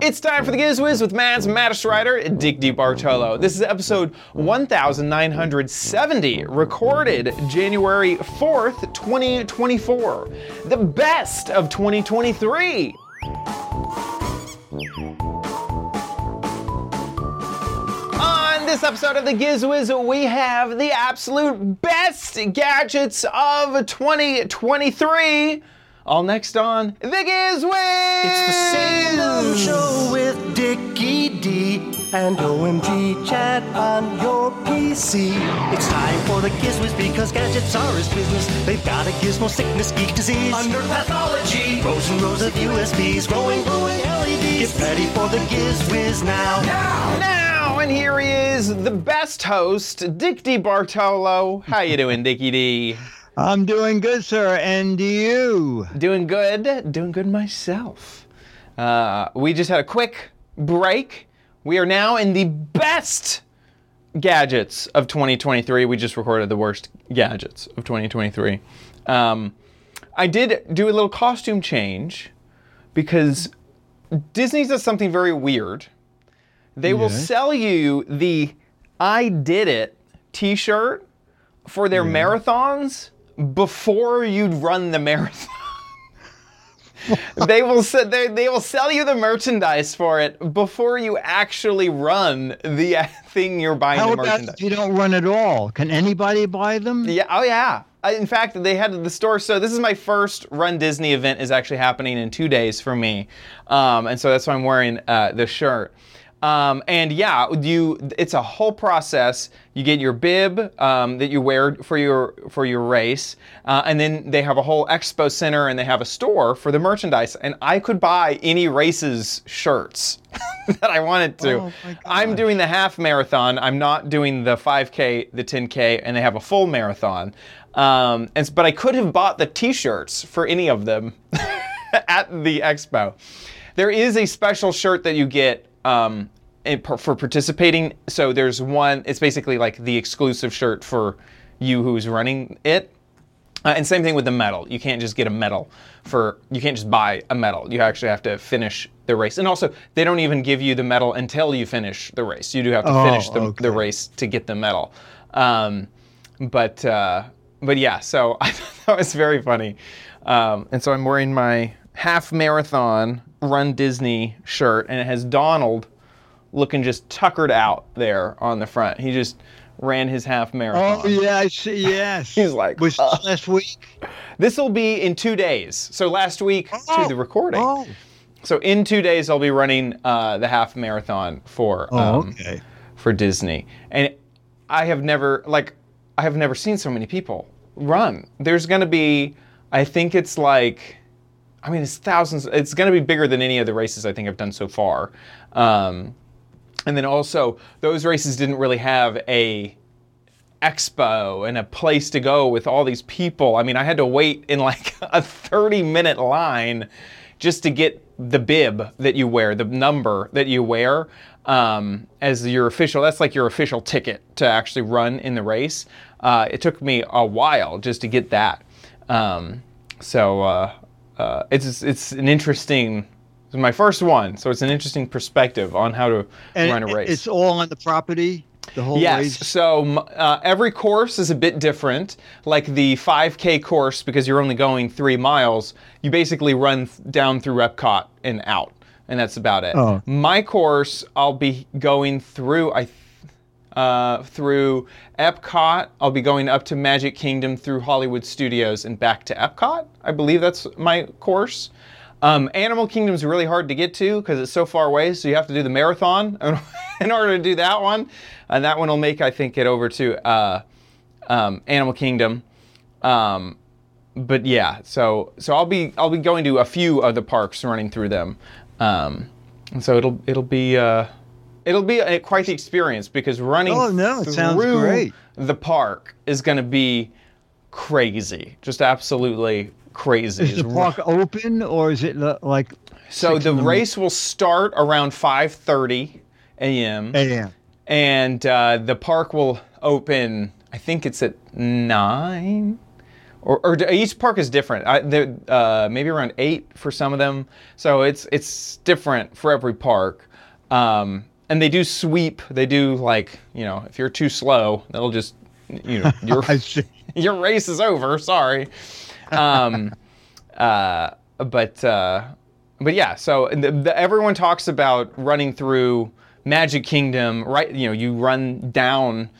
It's time for the Gizwiz with MAD's Maddest Writer, Dick DeBartolo. This is episode 1970, recorded January 4th, 2024. The best of 2023. On this episode of the Gizwiz, we have the absolute best gadgets of 2023. All next on the Gizwiz. It's the Salem Show with Dickie D and OMG Chad on your PC. It's time for the Gizwiz because gadgets are his business. They've got a gizmo sickness, geek disease, under pathology, rows and rows of USBs, glowing, glowing LEDs. Get ready for the Gizwiz now. Now, Now! and here he is, the best host, Dick DeBartolo. How you doing, Dickie D? I'm doing good, sir. And you? Doing good. Doing good myself. Uh, we just had a quick break. We are now in the best gadgets of 2023. We just recorded the worst gadgets of 2023. Um, I did do a little costume change because Disney does something very weird. They will sell you the I Did It t shirt for their marathons before you'd run the marathon. they will se- they, they will sell you the merchandise for it before you actually run the uh, thing you're buying How the about merchandise. if you don't run at all? Can anybody buy them? Yeah. Oh yeah. I, in fact, they had the store. So this is my first Run Disney event. is actually happening in two days for me, um, and so that's why I'm wearing uh, the shirt. Um, and yeah, you it's a whole process. You get your bib um, that you wear for your for your race, uh, and then they have a whole expo center and they have a store for the merchandise. And I could buy any races shirts that I wanted to. Oh I'm doing the half marathon. I'm not doing the 5K, the 10K, and they have a full marathon. Um, and but I could have bought the T-shirts for any of them at the expo. There is a special shirt that you get um, for for participating. So there's one. It's basically like the exclusive shirt for you who's running it. Uh, and same thing with the medal. You can't just get a medal for. You can't just buy a medal. You actually have to finish the race. And also, they don't even give you the medal until you finish the race. You do have to Oh, finish the, okay. the race to get the medal. Um, but uh, but yeah, so I thought that was very funny. Um, and so I'm wearing my half marathon Run Disney shirt, and it has Donald looking just tuckered out there on the front. He just ran his half marathon. Oh yeah, I see. Yes. He's like, was uh. this last week? This will be in two days. So last week to Oh, the recording. Oh, So in two days, I'll be running uh, the half marathon for oh um, okay. for Disney, and I have never like I have never seen so many people run. There's going to be, I think it's like, I mean, it's thousands. It's going to be bigger than any of the races I think I've done so far. Um, and then also, those races didn't really have a expo and a place to go with all these people. I mean, I had to wait in like a 30 minute line just to get the bib that you wear, the number that you wear um, as your official. That's like your official ticket to actually run in the race. Uh, it took me a while just to get that. Um, so uh, uh, it's it's an interesting. It's my first one, so it's an interesting perspective on how to And run a race. it's all on the property. The whole Yes. race. So uh, every course is a bit different. Like the 5K course, because you're only going three miles, you basically run th- down through Epcot and out, and that's about it. Oh. My course, I'll be going through. I. Uh, through Epcot, I'll be going up to Magic Kingdom through Hollywood Studios and back to Epcot. I believe that's my course. Um, Animal Kingdom's really hard to get to because it's so far away, so you have to do the marathon in order to do that one. And that one will make, I think, it over to uh, um, Animal Kingdom. Um, but yeah, so so I'll be I'll be going to a few of the parks, running through them. Um, and so it'll it'll be uh, it'll be a, quite the experience because running Oh, no, it through sounds great. the park is going to be crazy, just absolutely crazy. Is the park open or is it like so the the race will start around 5:30 a.m. a.m.? and uh, the park will open. I think it's at nine, or, or each park is different. I, uh, maybe around eight for some of them. So it's it's different for every park. Um, and they do sweep. They do like you know if you're too slow, they'll just you know your your race is over. Sorry. Um, uh, but uh, but yeah. So the, the, everyone talks about running through Magic Kingdom. Right. You know, you run down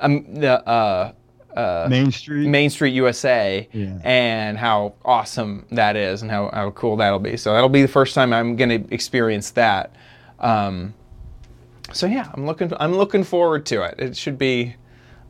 um, the. Uh, uh, Main Street. Main Street USA Yeah. and how awesome that is and how, how cool that'll be. So that'll be the first time I'm going to experience that. Um, so yeah, I'm looking I'm looking forward to it. It should be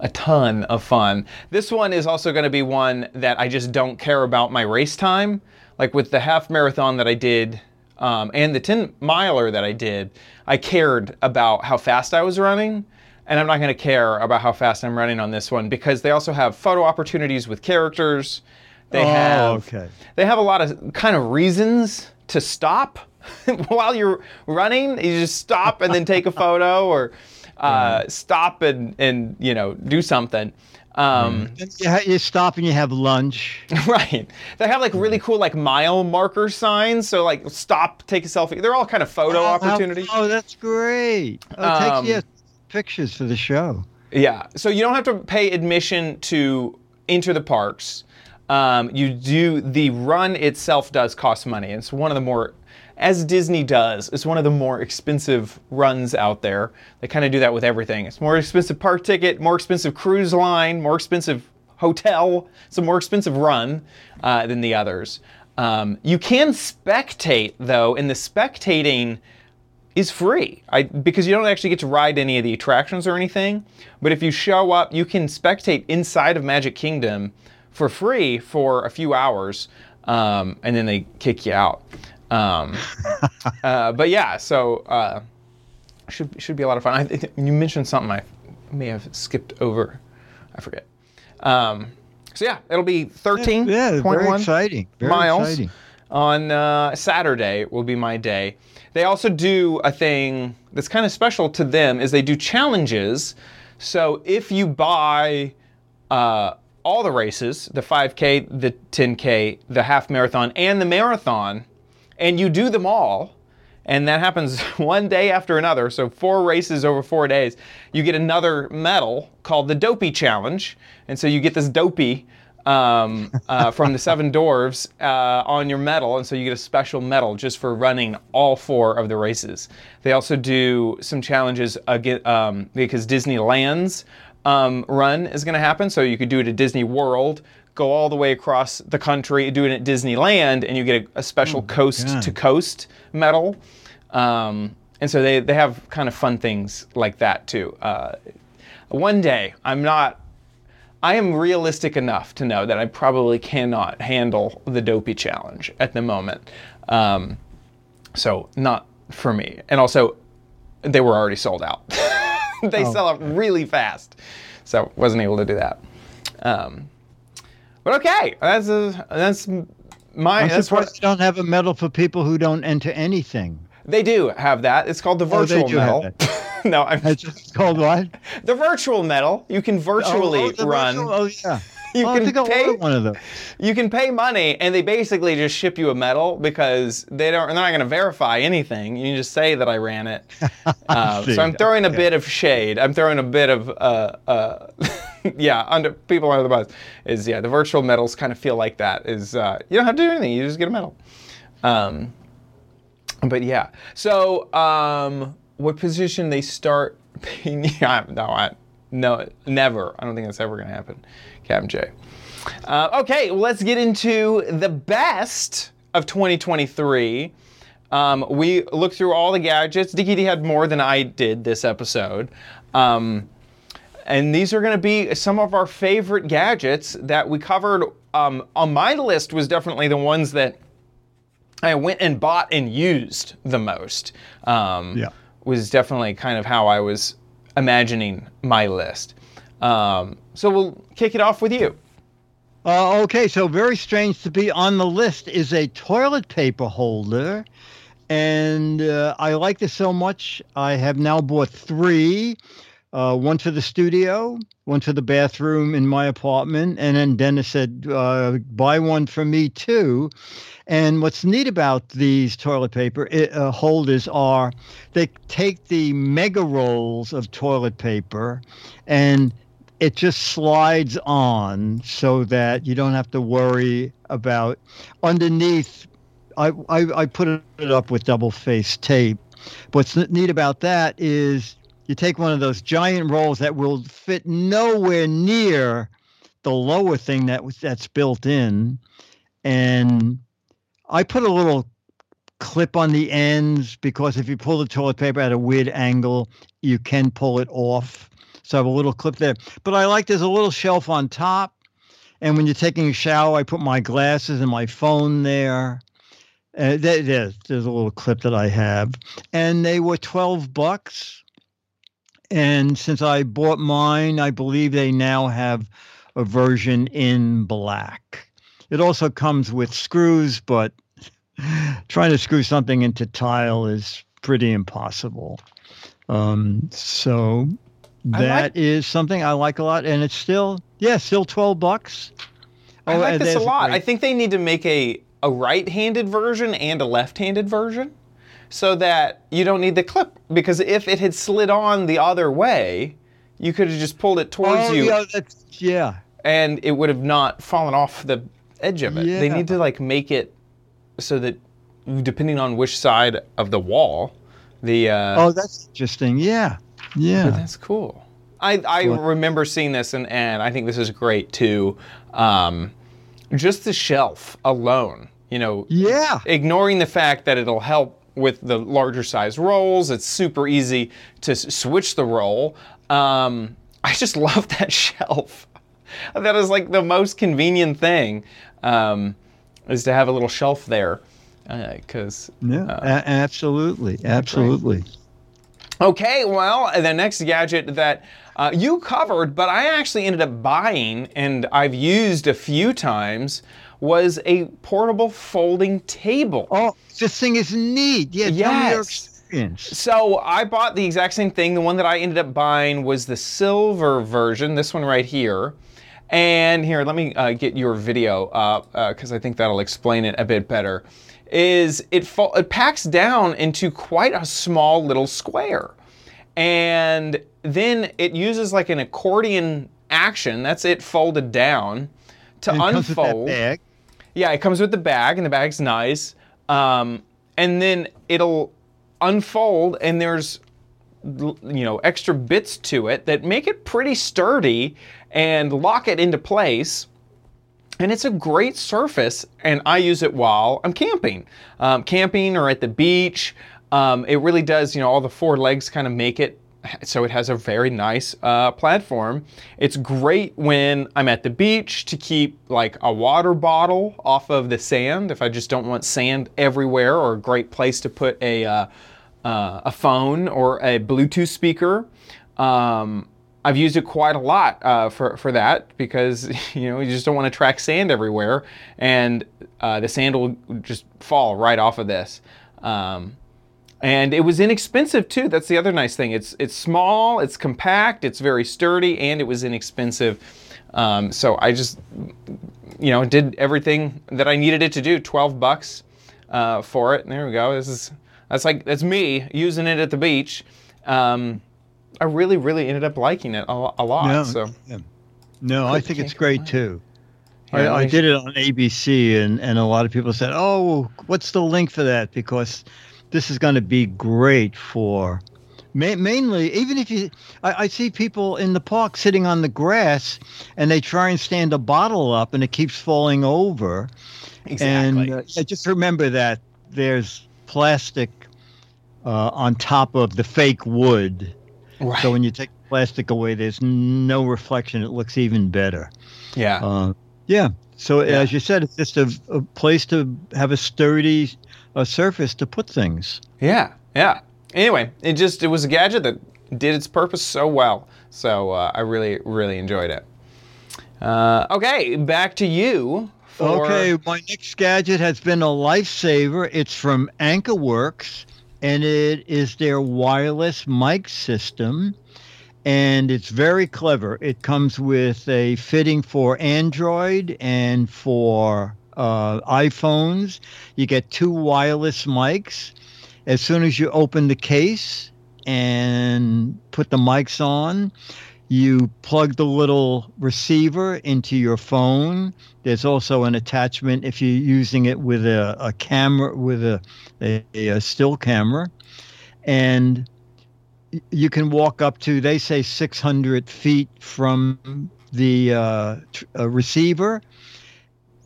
a ton of fun. This one is also going to be one that I just don't care about my race time. Like with the half marathon that I did um, and the 10 miler that I did, I cared about how fast I was running. And I'm not going to care about how fast I'm running on this one because they also have photo opportunities with characters. They Oh, have okay. they have a lot of kind of reasons to stop while you're running. You just stop and then take a photo or uh, stop and, and you know do something. Um, You, ha- you stop and you have lunch. right. They have like really cool like mile marker signs. So like stop, take a selfie. They're all kind of photo Oh, how- opportunities. Oh, that's great. Oh, it Um, takes yeah, pictures for the show. Yeah. So you don't have to pay admission to enter the parks. Um, you do the run itself does cost money. It's one of the more, as Disney does, it's one of the more expensive runs out there. They kind of do that with everything. It's more expensive park ticket, more expensive cruise line, more expensive hotel. It's a more expensive run uh, than the others. Um, you can spectate though, and the spectating is free I, because you don't actually get to ride any of the attractions or anything. But if you show up, you can spectate inside of Magic Kingdom for free for a few hours, um, and then they kick you out. Um, uh, but yeah, so uh, should should be a lot of fun. I, you mentioned something I may have skipped over. I forget. Um, so yeah, it'll be thirteen Yeah, very one exciting. Very miles exciting. on uh, Saturday will be my day. They also do a thing that's kind of special to them is they do challenges. So if you buy uh, all the races, the 5K, the 10K, the half marathon, and the marathon, and you do them all, and that happens one day after another, so four races over four days, you get another medal called the Dopey Challenge. And so you get this Dopey um, uh, from the Seven Dwarves uh, on your medal, and so you get a special medal just for running all four of the races. They also do some challenges again, um, because Disneyland's um, run is going to happen, so you could do it at Disney World. Go all the way across the country, do it at Disneyland, and you get a, a special coast God. to coast medal. Um, and so they, they have kind of fun things like that too. Uh, one day, I'm not I am realistic enough to know that I probably cannot handle the dopey challenge at the moment. Um, so not for me. And also, they were already sold out. they sell out really fast, so wasn't able to do that. Um, but okay, that's a, that's my I'm that's what surprised you don't have a medal for people who don't enter anything. they do have that. It's called the Oh, they virtual have medal. no, I'm It's just called what? the virtual medal. You can virtually oh, oh, the run. virtual- Oh yeah. You oh, can pay- one of those. you can pay money and they basically just ship you a medal because they don't they're not going to verify anything. You just say that i ran it. Uh, so i'm throwing a Okay. bit of shade. I'm throwing a bit of uh, uh, yeah under people under the bus is yeah the virtual medals kind of feel like that is uh, you don't have to do anything. You just get a medal. Um, but yeah. So um, what position they start paying yeah, no i no never. I don't think that's ever going to happen captain j uh, okay, well, let's get into the best of 2023. Um, we looked through all the gadgets. Dickie D had more than I did this episode. Um, and these are going to be some of our favorite gadgets that we covered. Um, on my list was definitely the ones that I went and bought and used the most. Um, Yeah. Was definitely kind of how I was imagining my list. Um, so we'll kick it off with you. Uh, okay, so very strange to be on the list is a toilet paper holder. And uh, I like this so much, I have now bought three. uh, one to the studio, one to the bathroom in my apartment, and then Dennis said, uh, "Buy one for me too." And what's neat about these toilet paper uh, holders are they take the mega rolls of toilet paper and it just slides on so that you don't have to worry about underneath. I, I, I put it up with double face tape. What's neat about that is you take one of those giant rolls that will fit nowhere near the lower thing that that's built in, and I put a little clip on the ends because if you pull the toilet paper at a weird angle, you can pull it off. So I have a little clip there. But I like there's a little shelf on top. And when you're taking a shower, I put my glasses and my phone there. Uh, there, there's, there's a little clip that I have. And they were 12 bucks. And since I bought mine, I believe they now have a version in black. It also comes with screws, but trying to screw something into tile is pretty impossible. Um, so that like, is something I like a lot, and it's still yeah, still twelve bucks. I oh, like this a lot. Great. I think they need to make a a right-handed version and a left-handed version, so that you don't need the clip. Because if it had slid on the other way, you could have just pulled it towards oh, you. Yeah, that's, yeah. And it would have not fallen off the edge of it. Yeah. They need to like make it so that depending on which side of the wall, the uh, oh, that's interesting. Yeah, yeah, that's cool. I I well, remember seeing this and and I think this is great too. Um, just the shelf alone, you know. Yeah. Ignoring the fact that it'll help with the larger size rolls. It's super easy to s- switch the roll. Um, I just love that shelf. that is like the most convenient thing um, is to have a little shelf there because uh, yeah uh, a- absolutely absolutely okay well the next gadget that uh, you covered but i actually ended up buying and i've used a few times was a portable folding table oh this thing is neat yeah yes. So I bought the exact same thing. The one that I ended up buying was the silver version, this one right here. And here, let me uh, get your video up because uh, I think that'll explain it a bit better. Is it, fa- it packs down into quite a small little square. And then it uses like an accordion action. That's it folded down to and unfold. Yeah, it comes with the bag, and the bag's nice. Um, and then it'll unfold, and there's you know extra bits to it that make it pretty sturdy and lock it into place. And it's a great surface, and I use it while I'm camping, um, camping or at the beach. Um, it really does, you know, all the four legs kind of make it so it has a very nice uh, platform. It's great when I'm at the beach to keep like a water bottle off of the sand if I just don't want sand everywhere, or a great place to put a uh, uh, a phone or a Bluetooth speaker. Um, I've used it quite a lot uh, for, for that because you know you just don't want to track sand everywhere, and uh, the sand will just fall right off of this. Um, and it was inexpensive too. That's the other nice thing. It's it's small, it's compact, it's very sturdy, and it was inexpensive. Um, so I just you know did everything that I needed it to do. Twelve bucks uh, for it. And there we go. This is that's like that's me using it at the beach. Um, I really, really ended up liking it a, a lot. No, so. yeah. no I think it's great too. Yeah, I, I did it on ABC, and, and a lot of people said, "Oh, what's the link for that?" Because this is going to be great for ma- mainly, even if you, I, I, see people in the park sitting on the grass, and they try and stand a bottle up, and it keeps falling over. Exactly. And uh, just remember that there's plastic uh, on top of the fake wood. Right. So when you take plastic away, there's no reflection. It looks even better. Yeah. Uh, yeah. So yeah. as you said, it's just a, a place to have a sturdy uh, surface to put things. Yeah. Yeah. Anyway, it just it was a gadget that did its purpose so well. So uh, I really really enjoyed it. Uh, okay, back to you for... Okay, my next gadget has been a lifesaver. It's from AnkerWorks, and it is their wireless mic system. and it's very clever. It comes with a fitting for Android and for uh, iPhones. You get two wireless mics. As soon as you open the case and put the mics on, you plug the little receiver into your phone. There's also an attachment if you're using it with a, a camera, with a, a, a still camera. And you can walk up to, they say 600 feet from the uh, tr- uh, receiver.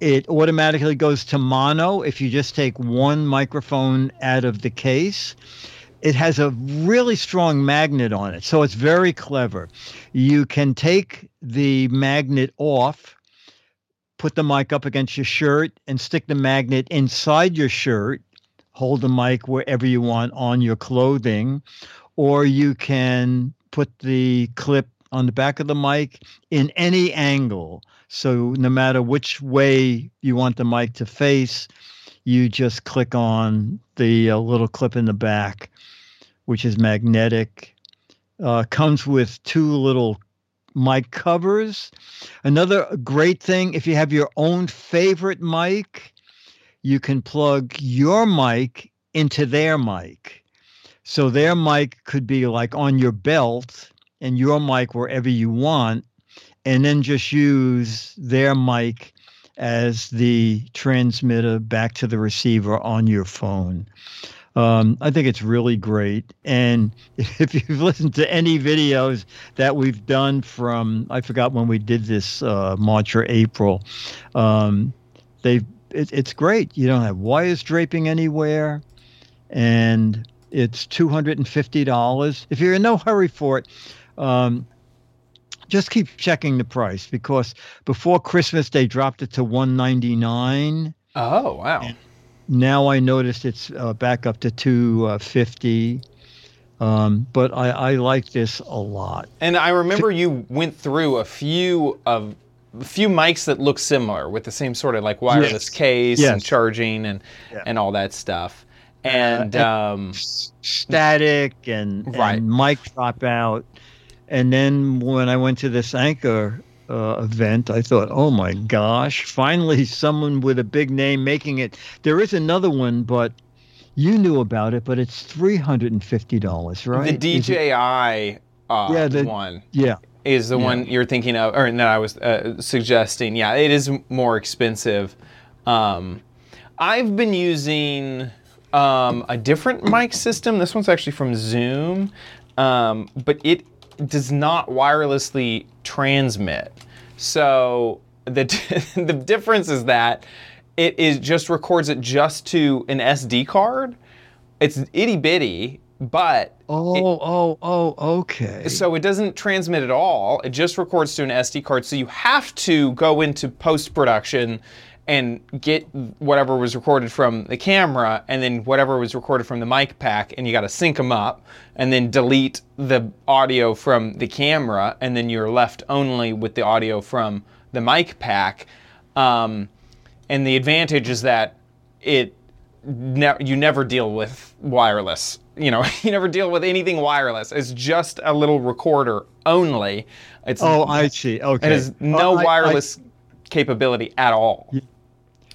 It automatically goes to mono if you just take one microphone out of the case. It has a really strong magnet on it, so it's very clever. You can take the magnet off, put the mic up against your shirt, and stick the magnet inside your shirt. Hold the mic wherever you want on your clothing, or you can put the clip on the back of the mic in any angle. So no matter which way you want the mic to face, you just click on the uh, little clip in the back, which is magnetic. Uh, comes with two little mic covers. Another great thing, if you have your own favorite mic, you can plug your mic into their mic. So their mic could be like on your belt and your mic wherever you want, and then just use their mic as the transmitter back to the receiver on your phone. Um, I think it's really great. And if you've listened to any videos that we've done from, I forgot when we did this, uh, March or April, um, they it, it's great. You don't have wires draping anywhere, and it's two hundred and fifty dollars. If you're in no hurry for it, um, just keep checking the price because before Christmas they dropped it to one ninety nine. Oh wow! Now I noticed it's uh, back up to two fifty. Um, but I, I like this a lot. And I remember you went through a few of a few mics that look similar with the same sort of like wireless Yes. case and charging and Yeah. and all that stuff. And and- um, static and, Right. and mic drop out. And then when I went to this Anker uh, event, I thought, oh my gosh, finally someone with a big name making it. There is another one, but you knew about it, but it's $350, right? the DJI uh, Yeah, the- one yeah. is the Yeah. one you're thinking of, or that I was uh, suggesting. Yeah, it is more expensive. Um, I've been using um, a different mic system. This one's actually from Zoom, um, but it does not wirelessly transmit. So the the difference is that it is just records it just to an SD card. It's itty bitty, but Oh, oh, oh, okay. so it doesn't transmit at all. It just records to an SD card. So you have to go into post production and get whatever was recorded from the camera and then whatever was recorded from the mic pack and you got to sync them up and then delete the audio from the camera and then you're left only with the audio from the mic pack. Um, and the advantage is that it ne- you never deal with wireless. You know, you never deal with anything wireless. It's just a little recorder only. It's oh, I see. Okay. it has no Uh, I- I- wireless capability at all.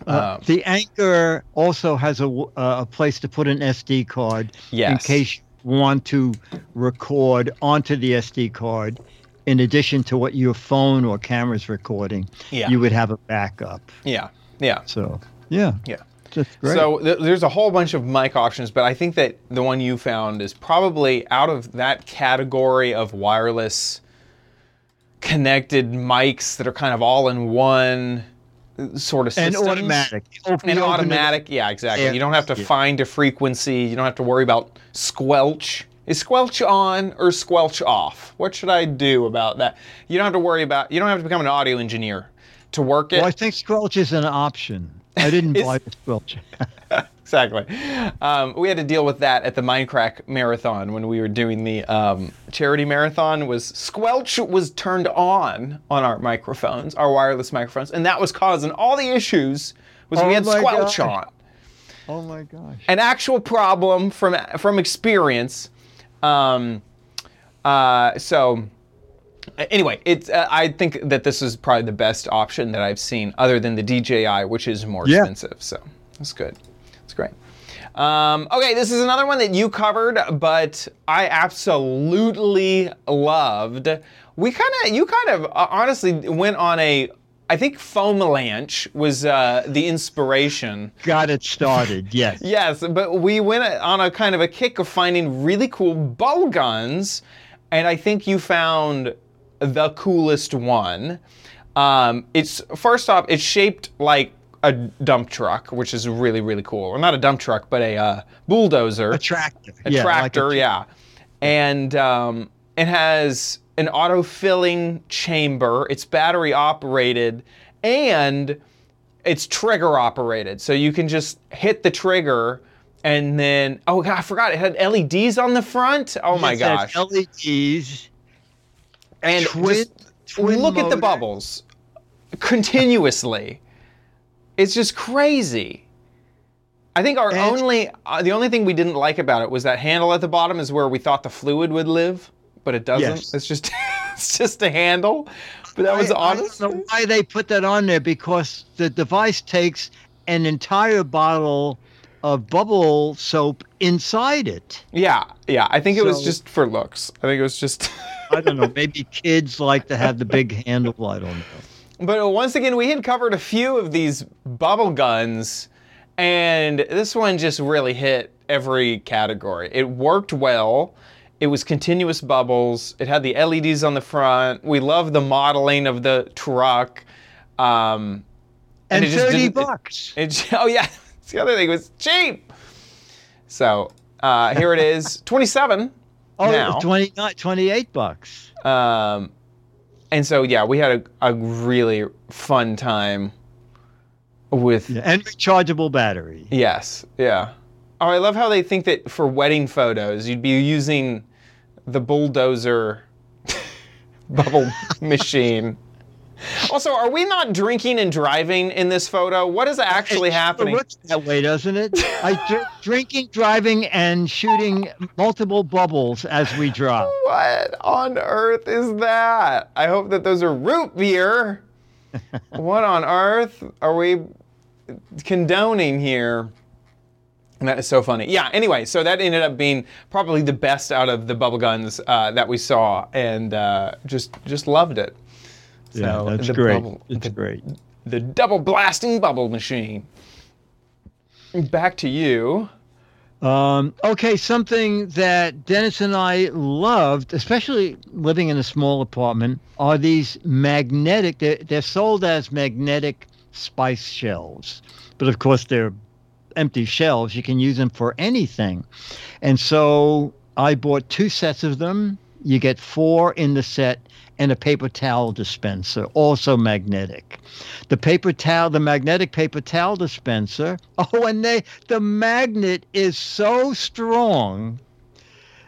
Uh, Um, the Anker also has a, uh, a place to put an SD card in case you want to record onto the SD card. In addition to what your phone or camera's recording, Yeah. you would have a backup. Yeah, yeah, So, yeah, yeah. great. So th- there's a whole bunch of mic options, but I think that the one you found is probably out of that category of wireless connected mics that are kind of all in one sort of and automatic. Open- and you open it- automatic. Yeah, exactly. Yeah, You don't have to yeah. find a frequency. You don't have to worry about squelch. Is squelch on or squelch off? What should I do about that? You don't have to worry about. You don't have to become an audio engineer to work it. Well, I think squelch is an option. I didn't buy the squelch. exactly. Um, we had to deal with that at the Minecraft marathon when we were doing the um, charity marathon. Was squelch was turned on on our microphones, our wireless microphones, and that was causing all the issues. Was we Oh had squelch gosh. on. oh my gosh. an actual problem from from experience. Um, uh, so Anyway, it's. Uh, I think that this is probably the best option that I've seen, other than the DJI, which is more Yeah. expensive. So that's good. Um, okay, this is another one that you covered, but I absolutely loved. We kind of, you kind of, uh, honestly went on a. I think Foamalanche was uh, the inspiration. Got it started. Yes. Yes, but we went on a kind of a kick of finding really cool bubble guns, and I think you found the coolest one. Um, it's first off, it's shaped like a dump truck, which is really really cool. Or not a dump truck, but a uh, bulldozer, A tractor. a yeah, like tractor, a- yeah. And um, it has an auto filling chamber. It's battery operated, and it's trigger operated. So you can just hit the trigger, and then oh god, I forgot it had LEDs on the front. Oh my it gosh! LEDs. and twin- twin look at the bubbles continuously. It's just crazy. I think our And- only uh, the only thing we didn't like about it was that handle at the bottom is where we thought the fluid would live, but it doesn't. Yes. It's just it's just a handle. But that was I, I honest. don't know why they put that on there because the device takes an entire bottle of bubble soap inside it. Yeah, yeah. I think it was just for looks. I think it was just. I don't know. Maybe kids like to have the big handle. I don't know. But once again, we had covered a few of these bubble guns, and this one just really hit every category. It worked well. It was continuous bubbles. It had the LEDs on the front. We love the modeling of the truck. Um, And, it thirty bucks. it, oh yeah, the other thing. It was cheap. So uh, here it is, twenty-seven. Oh, now. 29, 28 bucks. Um, and so yeah, we had a, a really fun time with Yeah, And rechargeable battery. yes, yeah. Oh, I love how they think that for wedding photos you'd be using the bulldozer bubble machine. Also, are we not drinking and driving in this photo? What is actually It happening? looks that way, doesn't it? I dr- drinking, driving, and shooting multiple bubbles as we drive. What on earth is that? I hope that those are root beer. what on earth are we condoning here? And that is so funny. Yeah, anyway, so that ended up being probably the best out of the bubble guns uh, that we saw and uh, just just loved it. Yeah, So, that's the great. bubble- it's the- great. The double blasting bubble machine. Back to you. Um, okay, something that Dennis and I loved, especially living in a small apartment, are these magnetic. They're, they're sold as magnetic spice shelves, but of course they're empty shelves. You can use them for anything, and so I bought two sets of them. You get four in the set and a paper towel dispenser, also magnetic. The paper towel, the magnetic paper towel dispenser. Oh, and they the magnet is so strong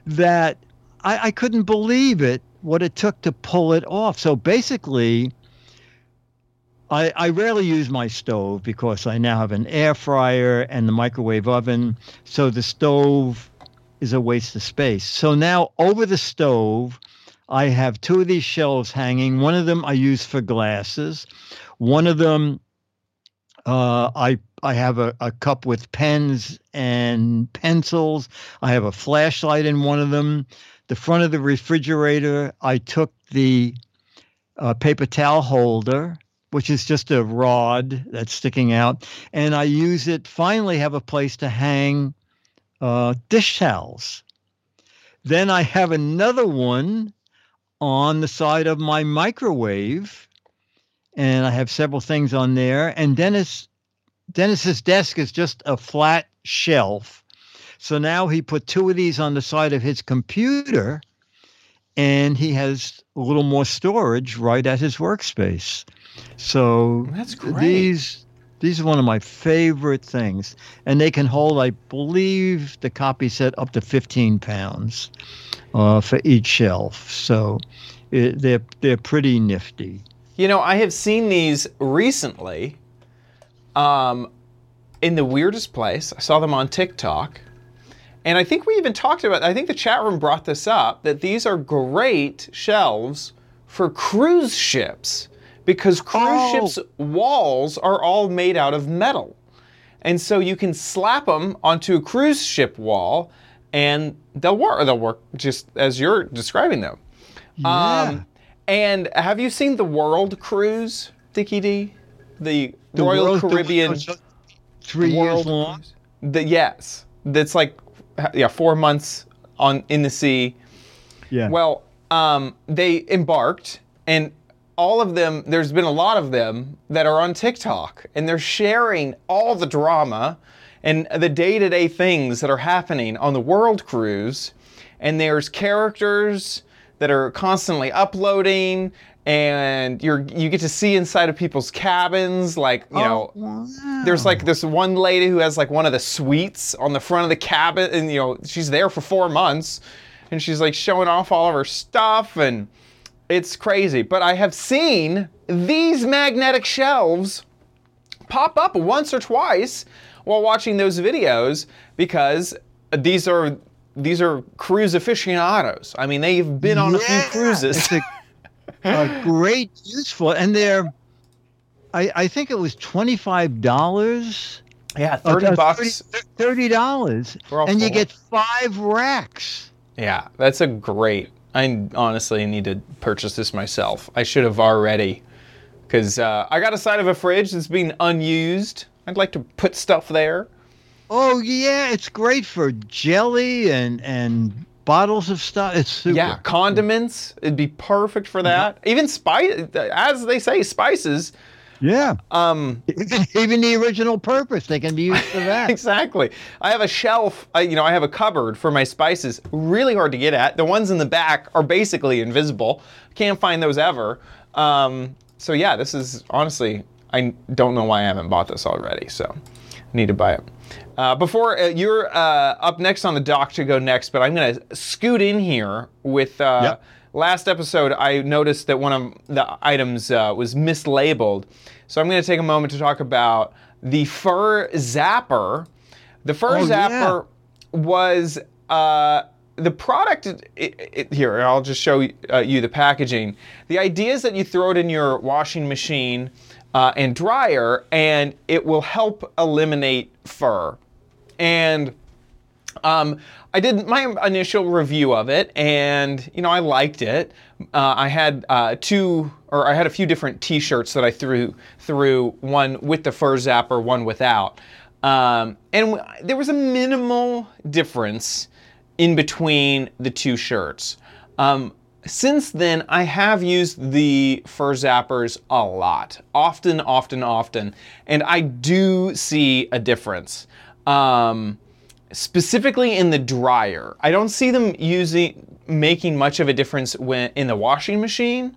that I, I couldn't believe it what it took to pull it off. So basically, I, I rarely use my stove because I now have an air fryer and the microwave oven. So the stove is a waste of space. So now over the stove, I have two of these shelves hanging. One of them I use for glasses. One of them, uh, I I have a, a cup with pens and pencils. I have a flashlight in one of them. The front of the refrigerator, I took the uh, paper towel holder, which is just a rod that's sticking out, and I use it. Finally, have a place to hang uh, dish towels. Then I have another one on the side of my microwave, and I have several things on there. And Dennis, Dennis's desk is just a flat shelf. So now he put two of these on the side of his computer, and he has a little more storage right at his workspace. So That's great. these these are one of my favorite things, and they can hold, I believe, the copy set up to 15 pounds uh, for each shelf. So it, they're they're pretty nifty. You know, I have seen these recently um, in the weirdest place. I saw them on TikTok. And I think we even talked about, I think the chat room brought this up, that these are great shelves for cruise ships because cruise Oh. ships' walls are all made out of metal. And so you can slap them onto a cruise ship wall and they'll work. They'll work just as you're describing them. Yeah. Um, and have you seen the World Cruise, Dickie D? The, The Royal world- Caribbean was it three years long. The, yes, that's like yeah, four months on in the sea. Yeah. Well, um, they embarked, and all of them. There's been a lot of them that are on TikTok, and they're sharing all the drama and the day-to-day things that are happening on the World Cruise. And there's characters that are constantly uploading, and you're you get to see inside of people's cabins, like you oh, know. There's like this one lady who has like one of the suites on the front of the cabin, and you know she's there for four months, and she's like showing off all of her stuff, and it's crazy. But I have seen these magnetic shelves pop up once or twice while watching those videos because these are these are cruise aficionados. I mean, they've been on a few cruises. It's a, a great useful, and they're. I, I think it was twenty five dollars. yeah, uh, thirty bucks. Thirty dollars, and you get five racks. Yeah, that's a great. I honestly need to purchase this myself. I should have already, because uh, I got a side of a fridge that's being unused. I'd like to put stuff there. Oh yeah, it's great for jelly and and bottles of stuff. It's super. Yeah, condiments. It'd be perfect for that. Even spice, as they say, spices. Yeah. Um, Even, the original purpose, they can be used for that. exactly. I have a shelf. I, you know, I have a cupboard for my spices. Really hard to get at. The ones in the back are basically invisible. Can't find those ever. Um, so yeah, this is honestly. I don't know why I haven't bought this already. So need to buy it. Uh, before uh, you're uh, up next on the dock to go next, but I'm going to scoot in here with. Uh, Yep. Last episode, I noticed that one of the items uh, was mislabeled. So I'm going to take a moment to talk about the Fur Zapper. The Fur Oh, yeah. Zapper was uh, the product. It, it, here, I'll just show you, uh, you the packaging. The idea is that you throw it in your washing machine uh, and dryer, and it will help eliminate fur. And um, I did my initial review of it, and you know I liked it. Uh, I had uh, two, or I had a few different T-shirts that I threw through. One with the fur zapper, one without, um, and w- there was a minimal difference in between the two shirts. Um, since then, I have used the fur zappers a lot, often, often, often, and I do see a difference. Um, specifically in the dryer. I don't see them using making much of a difference when in the washing machine,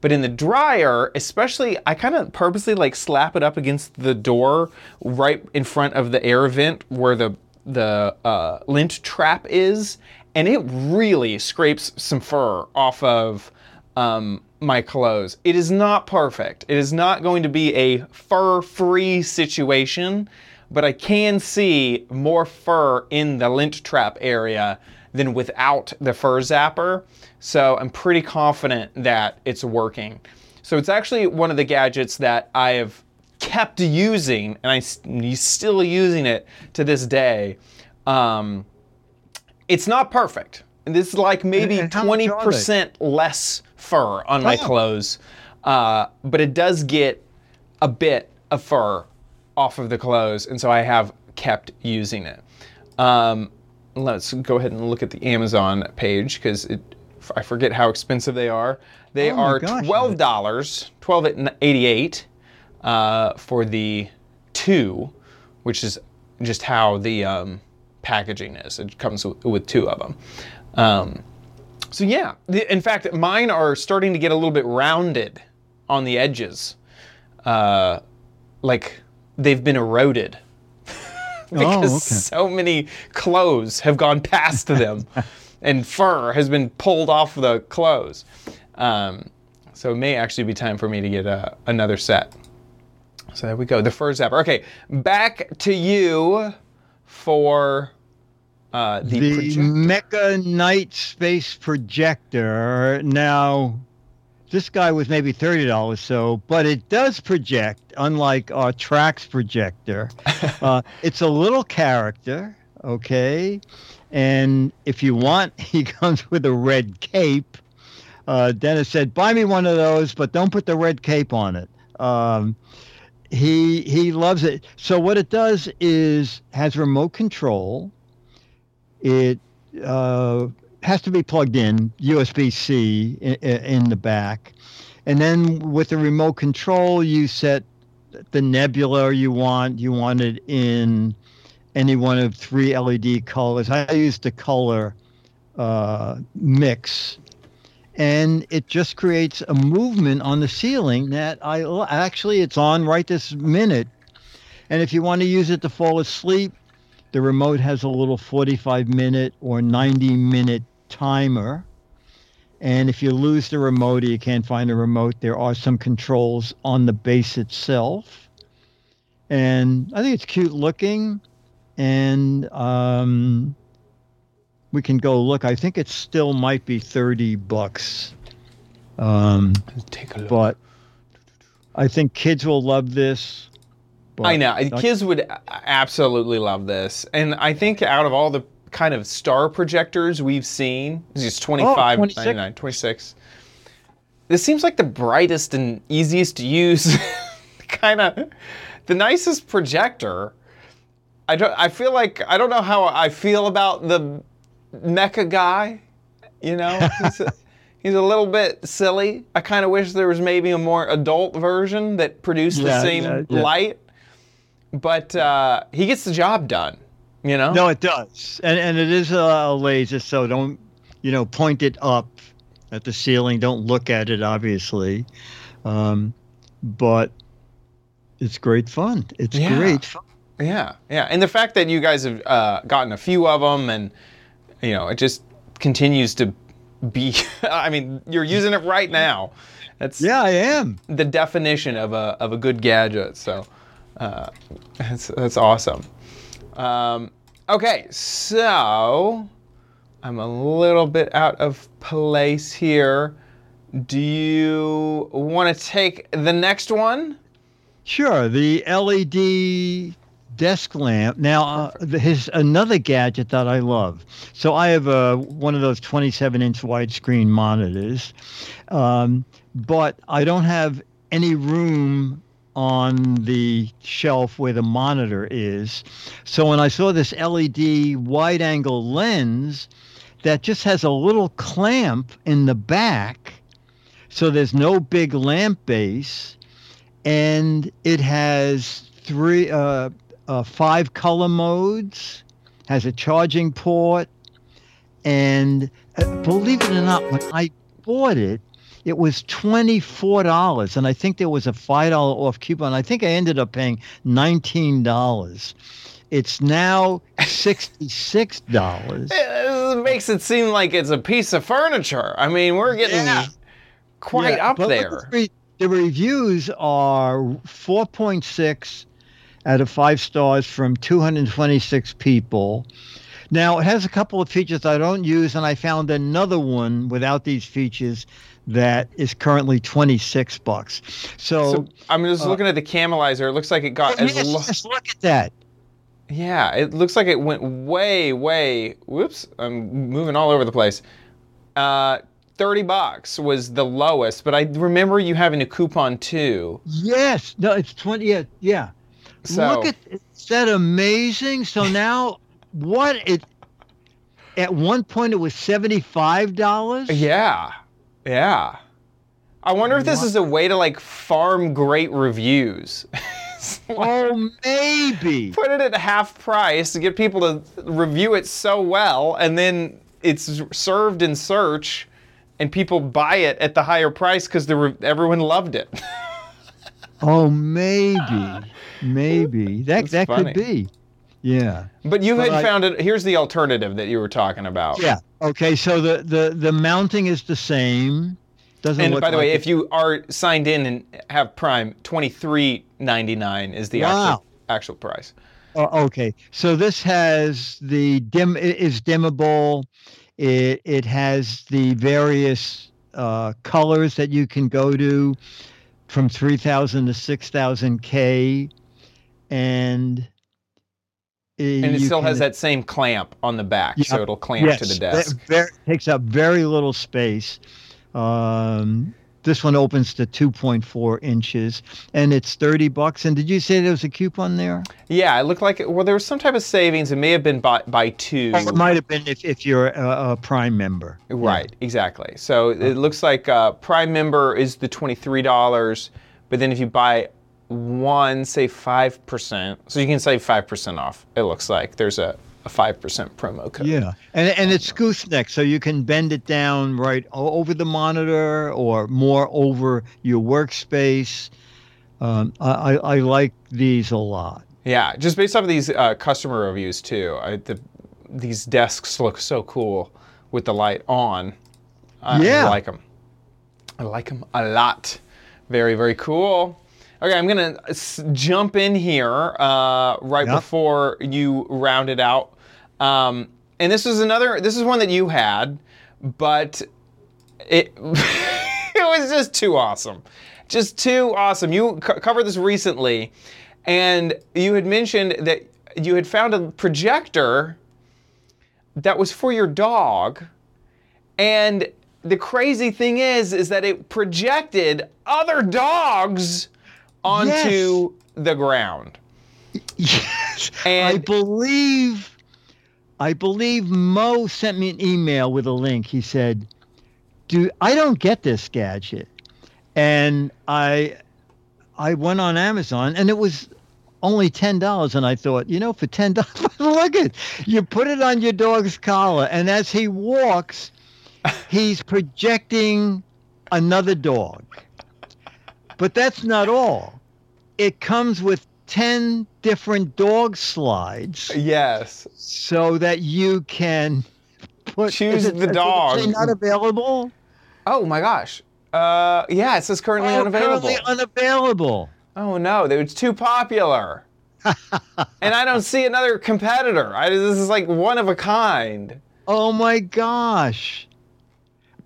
but in the dryer, especially I kind of purposely like slap it up against the door right in front of the air vent where the the uh, lint trap is, and it really scrapes some fur off of um, my clothes. It is not perfect. It is not going to be a fur-free situation, but I can see more fur in the lint trap area than without the fur zapper. So I'm pretty confident that it's working. So it's actually one of the gadgets that I have kept using, and I'm still using it to this day. Um, it's not perfect. This is like maybe And how much are they? 20% less fur on my Oh. clothes, uh, but it does get a bit of fur off of the clothes, and so I have kept using it. Um, let's go ahead and look at the Amazon page because I forget how expensive they are. They Oh are gosh. twelve dollars, twelve eighty eight, uh, for the two, which is just how the um, packaging is. It comes with, with two of them. Um, so yeah, the, in fact, mine are starting to get a little bit rounded on the edges, uh, like they've been eroded because okay. so many clothes have gone past them, and fur has been pulled off the clothes. Um, so it may actually be time for me to get uh, another set. So there we go, the fur zapper. Okay, back to you for uh, the, the projector. Mecha Night Space Projector. Now, this guy was maybe thirty dollars so, but it does project, unlike our Trax projector. uh, it's a little character, okay, and if you want, he comes with a red cape. Uh, Dennis said, "Buy me one of those, but don't put the red cape on it." Um, he he loves it. So what it does is has remote control. It uh, has to be plugged in USB C in, in the back, and then with the remote control, you set the nebula you want. You want it in any one of three LED colors. I used the color uh, mix, and it just creates a movement on the ceiling that I actually it's on right this minute. And if you want to use it to fall asleep, the remote has a little 45 minute or 90 minute timer. And if you lose the remote or you can't find the remote, there are some controls on the base itself. And I think it's cute looking. And um, we can go look. I think it still might be 30 bucks. Um, Take a look. but I think kids will love this. I know kids would absolutely love this, and I think out of all the kind of star projectors we've seen, this is 25, 26. 99, 26. This seems like the brightest and easiest to use, kind of the nicest projector. I don't. I feel like I don't know how I feel about the mecha guy. You know, he's a, he's a little bit silly. I kind of wish there was maybe a more adult version that produced the same yeah, yeah. light. But uh, he gets the job done. You know. No, it does, and and it is a, laser, so don't you know point it up at the ceiling. Don't look at it, obviously, um, but it's great fun. It's Yeah. great fun. Yeah, yeah, and the fact that you guys have uh, gotten a few of them, and you know, it just continues to be. I mean, you're using it right now. That's Yeah, I am. the definition of a of a good gadget. So uh, that's that's awesome. Um, okay, so I'm a little bit out of place here. Do you want to take the next one? Sure, the LED desk lamp. Now, uh, his another gadget that I love. So I have a one of those 27-inch widescreen monitors, um, but I don't have any room on the shelf where the monitor is. So when I saw this LED wide-angle lens that just has a little clamp in the back, so there's no big lamp base and it has three uh, uh, five color modes has a charging port and uh, believe it or not when i bought it it was $24 and i think there was a $5 off coupon i think i ended up paying $19 it's now $66 It makes it seem like it's a piece of furniture. I mean, we're getting Yeah. quite Yeah, up there. The, the reviews are 4.6 out of five stars from 226 people. Now, it has a couple of features I don't use, and I found another one without these features that is currently 26 bucks. So, So I'm just looking at the camelizer. It looks like it got as lo- look at that. yeah. It looks like it went way, way. Whoops! I'm moving all over the place. Uh, Thirty bucks was the lowest, but I remember you having a coupon too. Yes, no, it's 20. Yeah, yeah. So Look at is that amazing? So now what it at one point it was seventy-five dollars. yeah, yeah. I wonder if this is a way to like farm great reviews. Oh, maybe. put it at half price to get people to review it so well, and then it's served in search, and people buy it at the higher price because re- everyone loved it. Oh, maybe, maybe that That's that funny. could be. Yeah. but you But had I- found it. Here's the alternative that you were talking about. Yeah. Okay. So the the the mounting is the same. Doesn't And by the like way, it- if you are signed in and have Prime, twenty three ninety nine is the Wow. actual actual price. Oh, okay. So this has the dim it is dimmable. It it has the various uh, colors that you can go to from 3000 to 6000K. And, And it still has that same clamp on the back, so it'll clamp to the desk. It takes up very little space. Um, this one opens to 2.4 inches and it's 30 bucks. And did you say there was a coupon there? Yeah, it looked like well, there was some type of savings. It may have been by by two. It might have been if, if you're a, a Prime member. Right, exactly. So it looks like uh, Prime member is the twenty three dollars, but then if you buy one, say five percent, so you can save five percent off. It looks like there's a a five percent promo code. Yeah, and and it's gooseneck, so you can bend it down right over the monitor or more over your workspace. Um, I, I I like these a lot. Yeah, just based off of these uh, customer reviews too. I, the, these desks look so cool with the light on. I Yeah. like them. I like them a lot. Very very cool. Okay, I'm gonna s- jump in here uh, right Yep. before you round it out. Um, and this is another. This is one that you had, but it it was just too awesome, just too awesome. You co- covered this recently, and you had mentioned that you had found a projector that was for your dog, and the crazy thing is, is that it projected other dogs onto the ground. Yes, I believe, I believe Mo sent me an email with a link. He said, "Do I don't get this gadget?" And I, I went on Amazon, and it was only ten dollars. And I thought, you know, for ten dollars, look at you put it on your dog's collar, and as he walks, he's projecting another dog. But that's not all. It comes with 10 different dog slides Yes. so that you can put Choose it- the dog. not available. Oh my gosh. Uh, yeah, it says currently Oh, unavailable. currently unavailable. oh no, they- it's too popular. and I don't see another competitor. I, this is like one of a kind. Oh my gosh.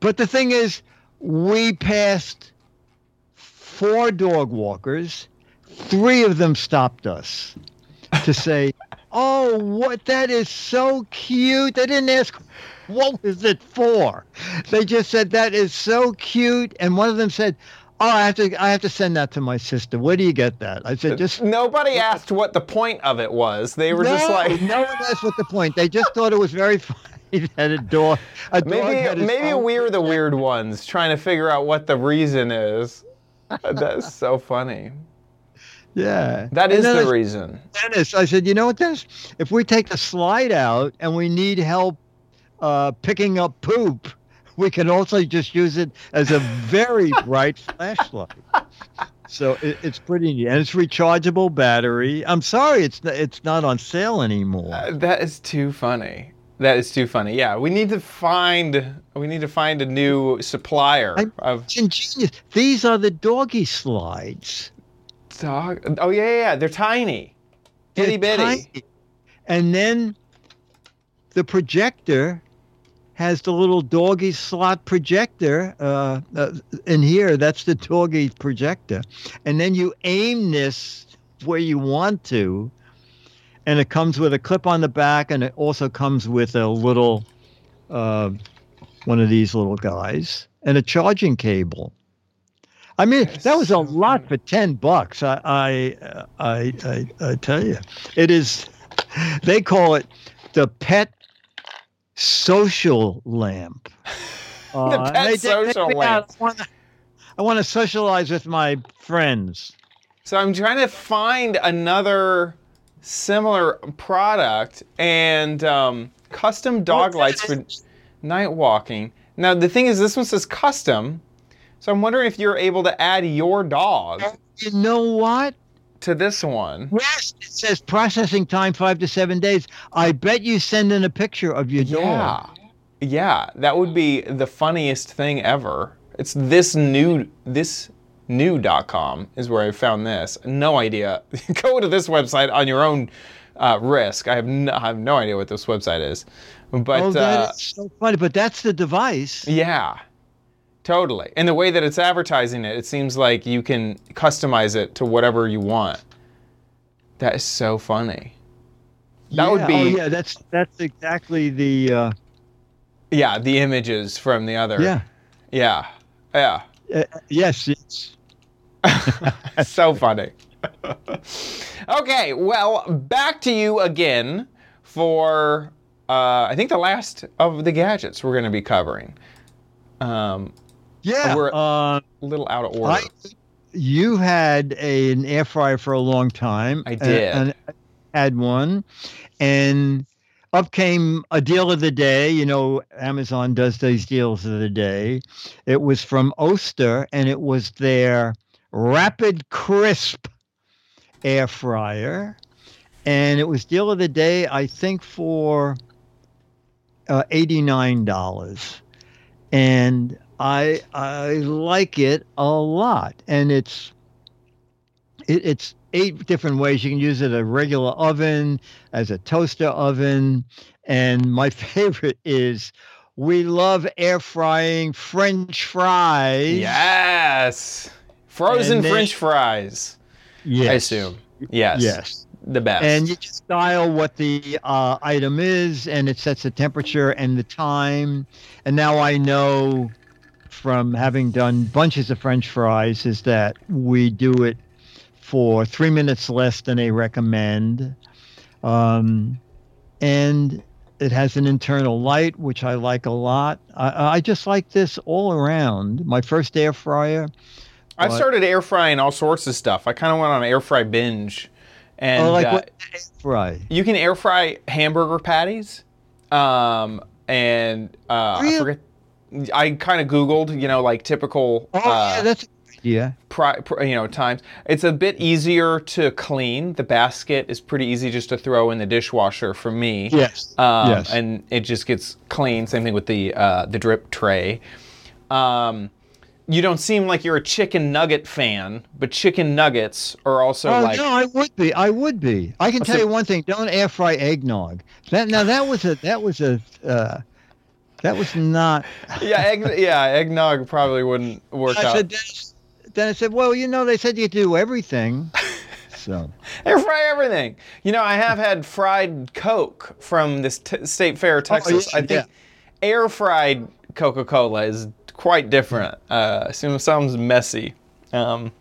But the thing is, we passed four dog walkers. Three of them stopped us to say, Oh, what that is so cute. They didn't ask what was it for. They just said that is so cute. And one of them said, Oh, I have to I have to send that to my sister. Where do you get that? I said, just Nobody asked what the point of it was. They were just like, no one asked what the point. They just thought it was very funny that a dog a dog maybe his maybe we're the weird ones trying to figure out what the reason is. That's so funny. Yeah. That is the I- reason. Dennis, I said, you know what, Dennis? If we take the slide out and we need help uh, picking up poop, we can also just use it as a very bright flashlight. So it, it's pretty neat, and it's rechargeable battery. I'm sorry, it's it's not on sale anymore. Uh, That is too funny. That is too funny. Yeah, we need to find we need to find a new supplier of ingenious. These are the doggy slides. dog. Oh yeah, yeah, yeah. They're tiny, itty bitty. tiny. And then the projector has the little doggy slot projector uh, uh, in here. That's the doggy projector. And then you aim this where you want to. And it comes with a clip on the back, and it also comes with a little, uh, one of these little guys, and a charging cable. I mean, That's that was a lot for ten bucks. I, I, uh, I, I, I tell you, it is. They call it the pet social lamp. Uh, pet they- social they- lamp. I want to socialize with my friends. So I'm trying to find another similar product and um, custom dog lights for night walking. Now the thing is, this one says custom, so I'm wondering if you're able to add your dog You know what? to this one. Yes, it says processing time five to seven days. I bet you send in a picture of your Yeah, dog. yeah, that would be the funniest thing ever. It's this new this new.com is where I found this. No idea. Go to this website on your own uh, risk. I have no, I have no idea what this website is, but oh, uh, that so funny. But that's the device. yeah, Totally. And the way that it's advertising it, it seems like you can customize it to whatever you want. That is so funny. That would be Oh, yeah, that's that's exactly the. Uh, yeah, the images from the other. yeah. Yeah. Yeah. Uh, yes. Yes. so funny. okay, well, back to you again for uh, I think the last of the gadgets we're going to be covering. Um, Yeah. We're- uh, a little out of order. I, you had a, an air fryer for a long time. I did. And I had one, and up came a deal of the day. You know, Amazon does these deals of the day. It was from Oster, and it was their Rapid Crisp air fryer, and it was deal of the day. I think for uh, eighty nine dollars, and I I like it a lot, and it's it, it's eight different ways you can use it: a regular oven, as a toaster oven, and my favorite is we love air frying French fries. yes. Frozen then- French fries. yes. I assume. Yes. Yes. The best. And you just dial what the uh, item is, and it sets the temperature and the time. And now I know from having done bunches of French fries is that we do it for three minutes less than they recommend. Um, and it has an internal light, which I like a lot. I, I just like this all around. My first air fryer. I've But- started air frying all sorts of stuff. I kind of went on an air fry binge, and oh, like uh, what air fry? you can air fry hamburger patties. Um, and uh, I Really? forget. I kind of Googled, you know, like typical. Oh, uh, yeah, that's yeah. pri- pri- you know times it's a bit easier to clean the basket is pretty easy just to throw in the dishwasher for me Yes. um, yes. and it just gets clean same thing with the uh, the drip tray um, you don't seem like you're a chicken nugget fan but chicken nuggets are also Oh like no, I would be. I would be. I can tell so- you one thing: don't air fry eggnog. That now that was a that was a uh, that was not. yeah egg, yeah eggnog probably wouldn't work I out said then I said, well, you know, they said you could do everything. So air fry everything you know i have had fried coke from this t- state fair texas yeah, i think air fried coca-cola is quite different uh sounds messy um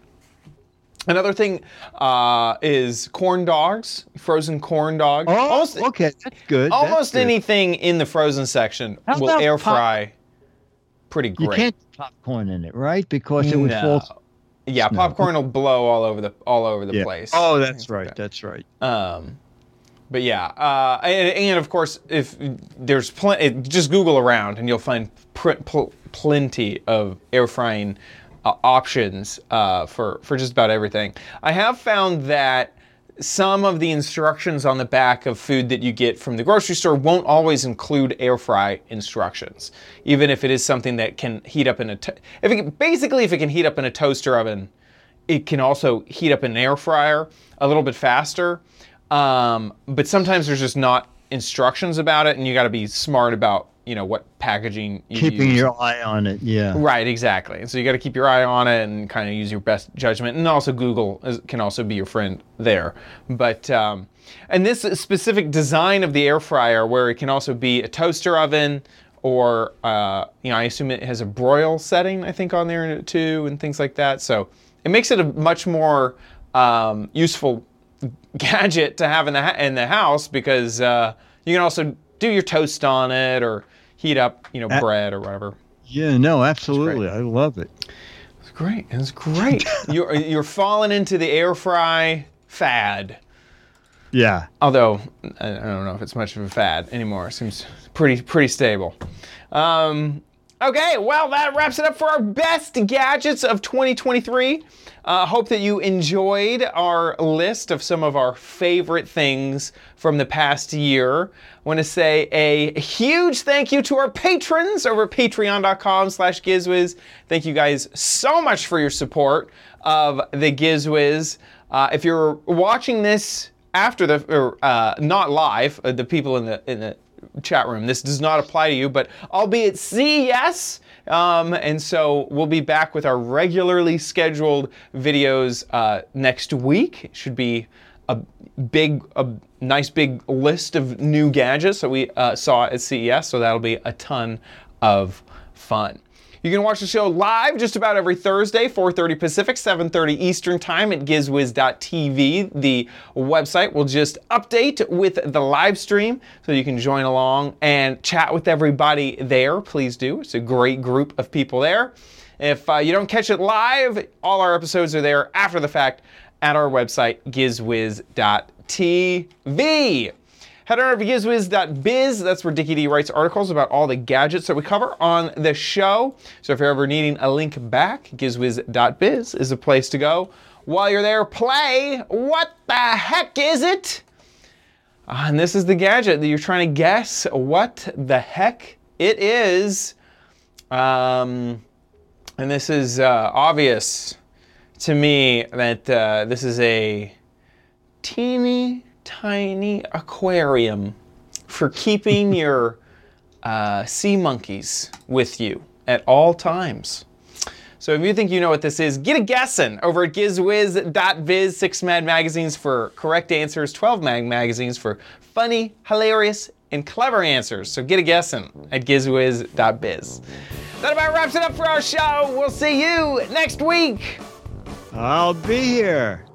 Another thing uh, is corn dogs, frozen corn dogs. oh, almost okay, that's good. that's almost good. anything in the frozen section How will air pop- fry pretty great. You can't put popcorn in it, right? Because it would No. fall. Yeah, No. popcorn will blow all over the all over the Yeah. place. Oh, that's right. That's right. Um, but yeah, uh, and, and of course, if there's plenty, just Google around and you'll find pr- pl- plenty of air frying uh, options uh, for for just about everything. I have found that some of the instructions on the back of food that you get from the grocery store won't always include air fry instructions, even if it is something that can heat up in a to- if it can, basically if it can heat up in a toaster oven it can also heat up in an air fryer a little bit faster. Um, but sometimes there's just not instructions about it, and you got to be smart about you know what packaging you Keeping use. your eye on it. Yeah. Right, exactly. And so you got to keep your eye on it and kind of use your best judgment. And also Google is, can also be your friend there. But um, and this specific design of the air fryer, where it can also be a toaster oven, or uh, you know, I assume it has a broil setting, I think, on there too, and things like that. So it makes it a much more um, useful gadget to have in the ha- in the house because uh, you can also do your toast on it or heat up, you know, bread or whatever. Yeah. No, absolutely. I love it. It's great. It's great. you're you're falling into the air fry fad. Yeah. Although I I don't know if it's much of a fad anymore. It seems pretty pretty stable. Um, okay, well that wraps it up for our best gadgets of 2023. Uh, hope that you enjoyed our list of some of our favorite things from the past year. I want to say a huge thank you to our patrons over at patreon.com slash gizwiz. Thank you guys so much for your support of the Gizwiz. Uh, if you're watching this after the or uh, not live, uh, the people in the in the chat room, this does not apply to you. But albeit CES Um, and so we'll be back with our regularly scheduled videos uh, next week. It should be a big, a nice big list of new gadgets that we uh, saw at CES. So that'll be a ton of fun. You can watch the show live just about every Thursday, 4:30 Pacific, 7:30 Eastern Time at gizwiz.tv. The website will just update with the live stream so you can join along and chat with everybody there. Please do. It's a great group of people there. If uh, you don't catch it live, all our episodes are there after the fact at our website gizwiz.tv. Head on over to gizwiz.biz. That's where Dickie D writes articles about all the gadgets that we cover on the show. So if you're ever needing a link back, gizwiz.biz is a place to go. While you're there, play What the Heck Is It? Uh, and this is the gadget that you're trying to guess what the heck it is. Um, and this is uh, obvious to me that uh, this is a teeny tiny aquarium for keeping your uh, sea monkeys with you at all times. So if you think you know what this is, get a guessing over at gizwiz.biz, six mad magazines for correct answers, 12 mag magazines for funny, hilarious, and clever answers. So get a guessing at gizwiz.biz. That about wraps it up for our show. We'll see you next week. I'll be here.